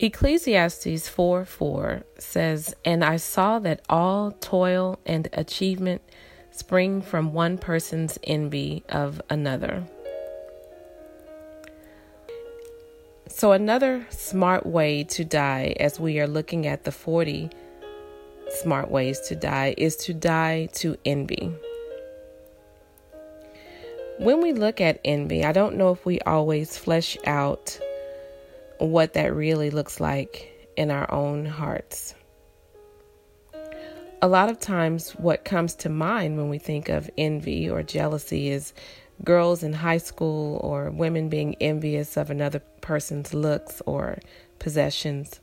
Ecclesiastes 4 4 says, And I saw that all toil and achievement spring from one person's envy of another. So, another smart way to die, as we are looking at the 40 smart ways to die, is to die to envy. When we look at envy, I don't know if we always flesh out what that really looks like in our own hearts. A lot of times, what comes to mind when we think of envy or jealousy is girls in high school or women being envious of another person's looks or possessions.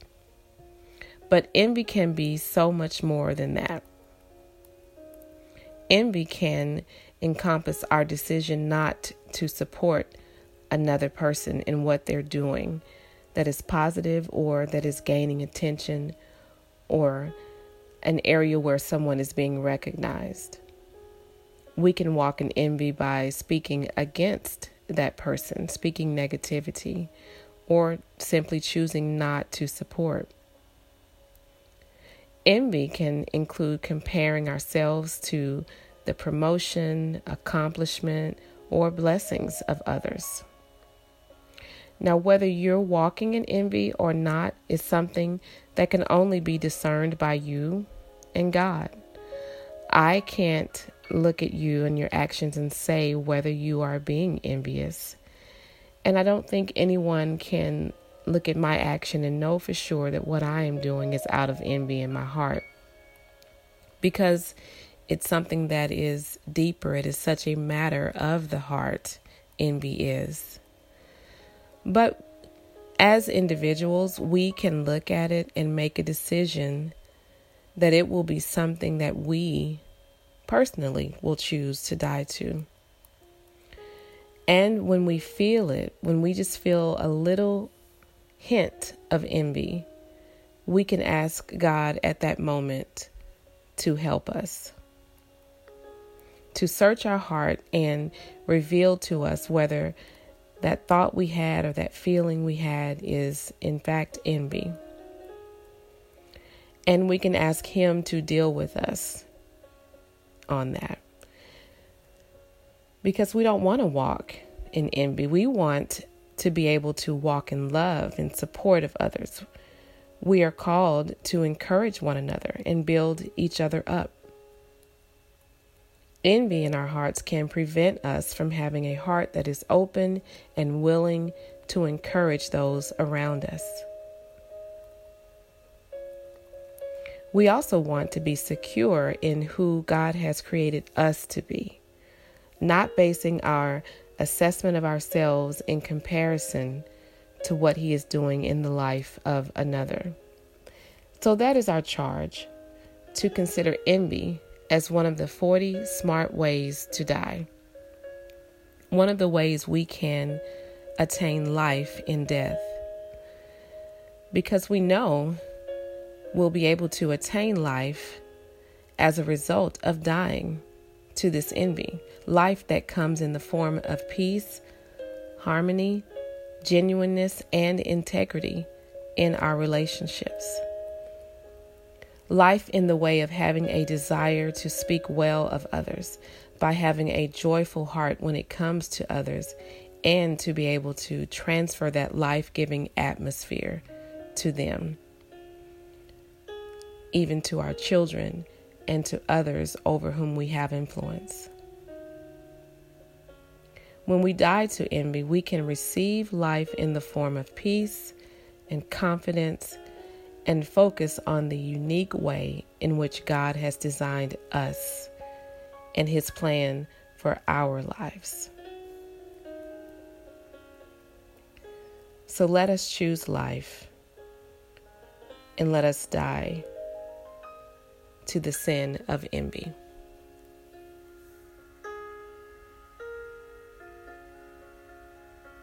But envy can be so much more than that. Envy can encompass our decision not to support another person in what they're doing that is positive or that is gaining attention or an area where someone is being recognized. We can walk in envy by speaking against that person, speaking negativity, or simply choosing not to support. Envy can include comparing ourselves to the promotion, accomplishment, or blessings of others. Now, whether you're walking in envy or not is something that can only be discerned by you and God. I can't look at you and your actions and say whether you are being envious. And I don't think anyone can look at my action and know for sure that what I am doing is out of envy in my heart. Because it's something that is deeper, it is such a matter of the heart, envy is. But as individuals, we can look at it and make a decision that it will be something that we personally will choose to die to. And when we feel it, when we just feel a little hint of envy, we can ask God at that moment to help us. To search our heart and reveal to us whether that thought we had or that feeling we had is, in fact, envy. And we can ask Him to deal with us on that. Because we don't want to walk in envy. We want to be able to walk in love and support of others. We are called to encourage one another and build each other up. Envy in our hearts can prevent us from having a heart that is open and willing to encourage those around us. We also want to be secure in who God has created us to be, not basing our assessment of ourselves in comparison to what He is doing in the life of another. So that is our charge to consider envy as one of the 40 smart ways to die. One of the ways we can attain life in death. Because we know we'll be able to attain life as a result of dying to this envy. Life that comes in the form of peace, harmony, genuineness, and integrity in our relationships life in the way of having a desire to speak well of others, by having a joyful heart when it comes to others, and to be able to transfer that life giving atmosphere to them, even to our children and to others over whom we have influence. When we die to envy, we can receive life in the form of peace and confidence and focus on the unique way in which God has designed us and His plan for our lives. So let us choose life and let us die to the sin of envy.